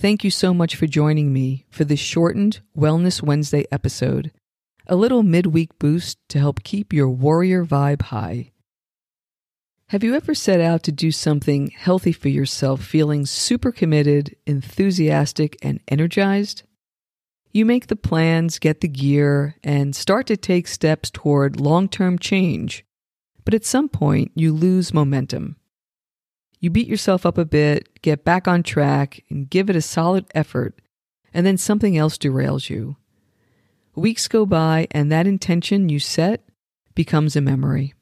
Thank you so much for joining me for this shortened Wellness Wednesday episode, a little midweek boost to help keep your warrior vibe high. Have you ever set out to do something healthy for yourself feeling super committed, enthusiastic, and energized? You make the plans, get the gear, and start to take steps toward long term change, but at some point you lose momentum. You beat yourself up a bit, get back on track, and give it a solid effort, and then something else derails you. Weeks go by, and that intention you set becomes a memory.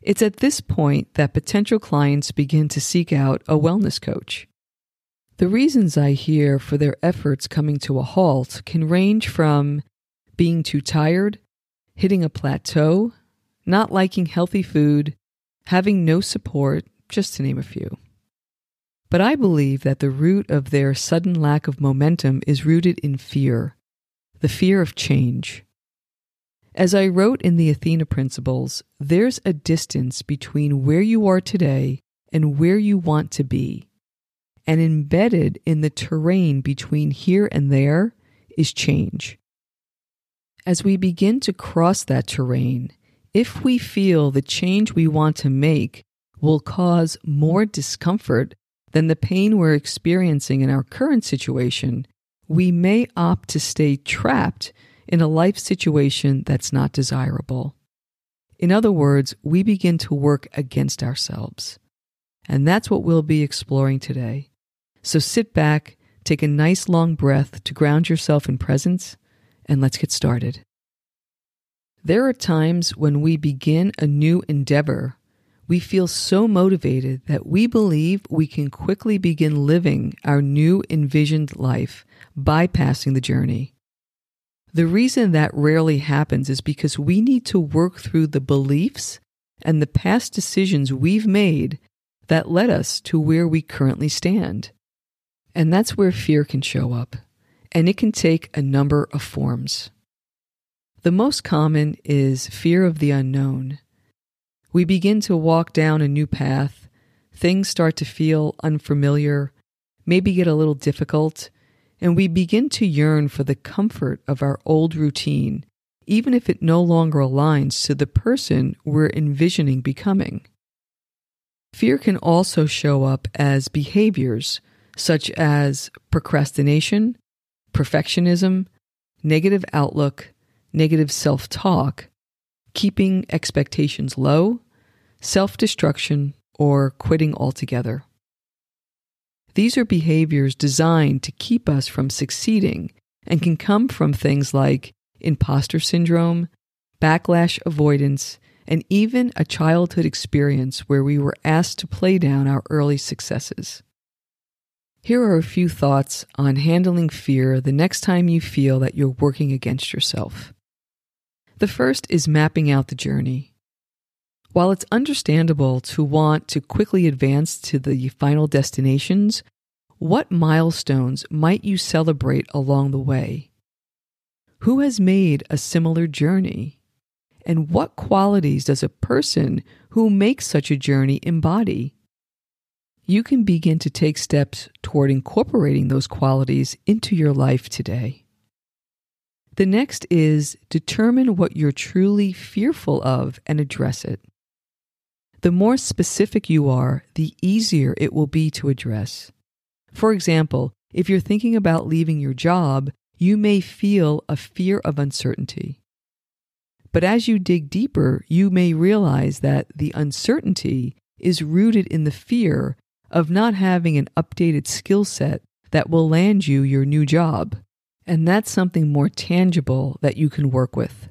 It's at this point that potential clients begin to seek out a wellness coach. The reasons I hear for their efforts coming to a halt can range from being too tired, hitting a plateau, not liking healthy food, having no support, just to name a few. But I believe that the root of their sudden lack of momentum is rooted in fear, the fear of change. As I wrote in the Athena Principles, there's a distance between where you are today and where you want to be. And embedded in the terrain between here and there is change. As we begin to cross that terrain, if we feel the change we want to make will cause more discomfort than the pain we're experiencing in our current situation, we may opt to stay trapped in a life situation that's not desirable. In other words, we begin to work against ourselves. And that's what we'll be exploring today. So sit back, take a nice long breath to ground yourself in presence, and let's get started. There are times when we begin a new endeavor we feel so motivated that we believe we can quickly begin living our new envisioned life, bypassing the journey. The reason that rarely happens is because we need to work through the beliefs and the past decisions we've made that led us to where we currently stand. And that's where fear can show up, and it can take a number of forms. The most common is fear of the unknown. We begin to walk down a new path. Things start to feel unfamiliar, maybe get a little difficult, and we begin to yearn for the comfort of our old routine, even if it no longer aligns to the person we're envisioning becoming. Fear can also show up as behaviors such as procrastination, perfectionism, negative outlook, negative self talk, keeping expectations low, self destruction, or quitting altogether. These are behaviors designed to keep us from succeeding and can come from things like imposter syndrome, backlash avoidance, and even a childhood experience where we were asked to play down our early successes. Here are a few thoughts on handling fear the next time you feel that you're working against yourself. The first is mapping out the journey. While it's understandable to want to quickly advance to the final destinations, what milestones might you celebrate along the way? Who has made a similar journey? And what qualities does a person who makes such a journey embody? You can begin to take steps toward incorporating those qualities into your life today. The next is determine what you're truly fearful of and address it. The more specific you are, the easier it will be to address. For example, if you're thinking about leaving your job, you may feel a fear of uncertainty. But as you dig deeper, you may realize that the uncertainty is rooted in the fear of not having an updated skill set that will land you your new job. And that's something more tangible that you can work with.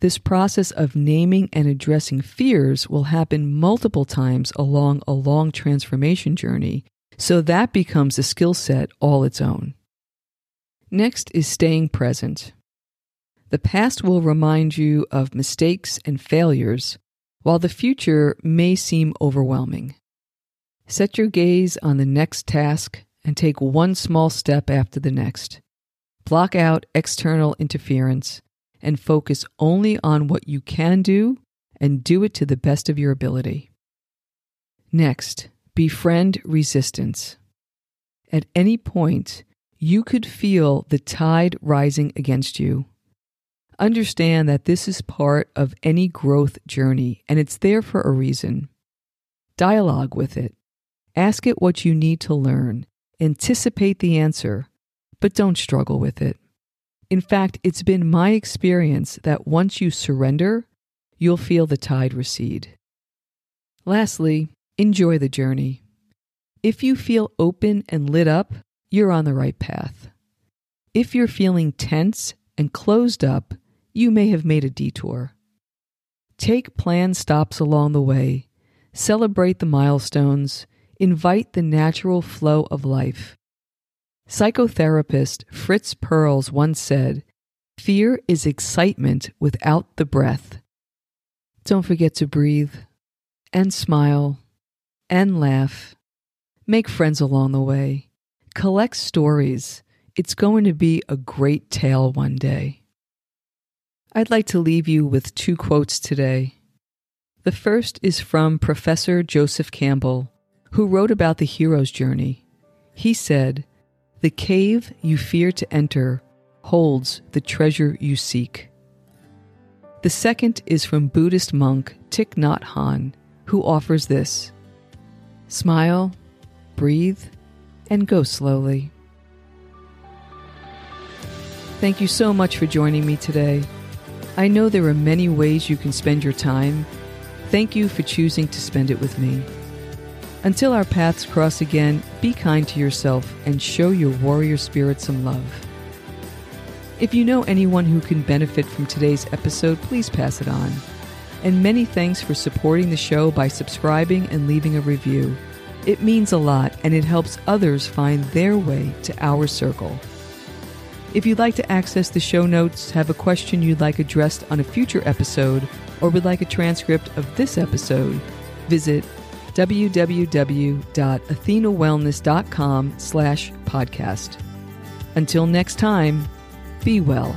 This process of naming and addressing fears will happen multiple times along a long transformation journey, so that becomes a skill set all its own. Next is staying present. The past will remind you of mistakes and failures, while the future may seem overwhelming. Set your gaze on the next task and take one small step after the next. Block out external interference and focus only on what you can do and do it to the best of your ability. Next, befriend resistance. At any point, you could feel the tide rising against you. Understand that this is part of any growth journey and it's there for a reason. Dialogue with it. Ask it what you need to learn. Anticipate the answer, but don't struggle with it. In fact, it's been my experience that once you surrender, you'll feel the tide recede. Lastly, enjoy the journey. If you feel open and lit up, you're on the right path. If you're feeling tense and closed up, you may have made a detour. Take planned stops along the way, celebrate the milestones, invite the natural flow of life. Psychotherapist Fritz Perls once said, Fear is excitement without the breath. Don't forget to breathe and smile and laugh. Make friends along the way. Collect stories. It's going to be a great tale one day. I'd like to leave you with two quotes today. The first is from Professor Joseph Campbell, who wrote about the hero's journey. He said, The cave you fear to enter holds the treasure you seek. The second is from Buddhist monk Thich Nhat Hanh, who offers this Smile, breathe, and go slowly. Thank you so much for joining me today. I know there are many ways you can spend your time. Thank you for choosing to spend it with me. Until our paths cross again, be kind to yourself and show your warrior spirit some love. If you know anyone who can benefit from today's episode, please pass it on. And many thanks for supporting the show by subscribing and leaving a review. It means a lot and it helps others find their way to our circle. If you'd like to access the show notes, have a question you'd like addressed on a future episode, or would like a transcript of this episode, visit www.athenawellness.com slash podcast. Until next time, be well.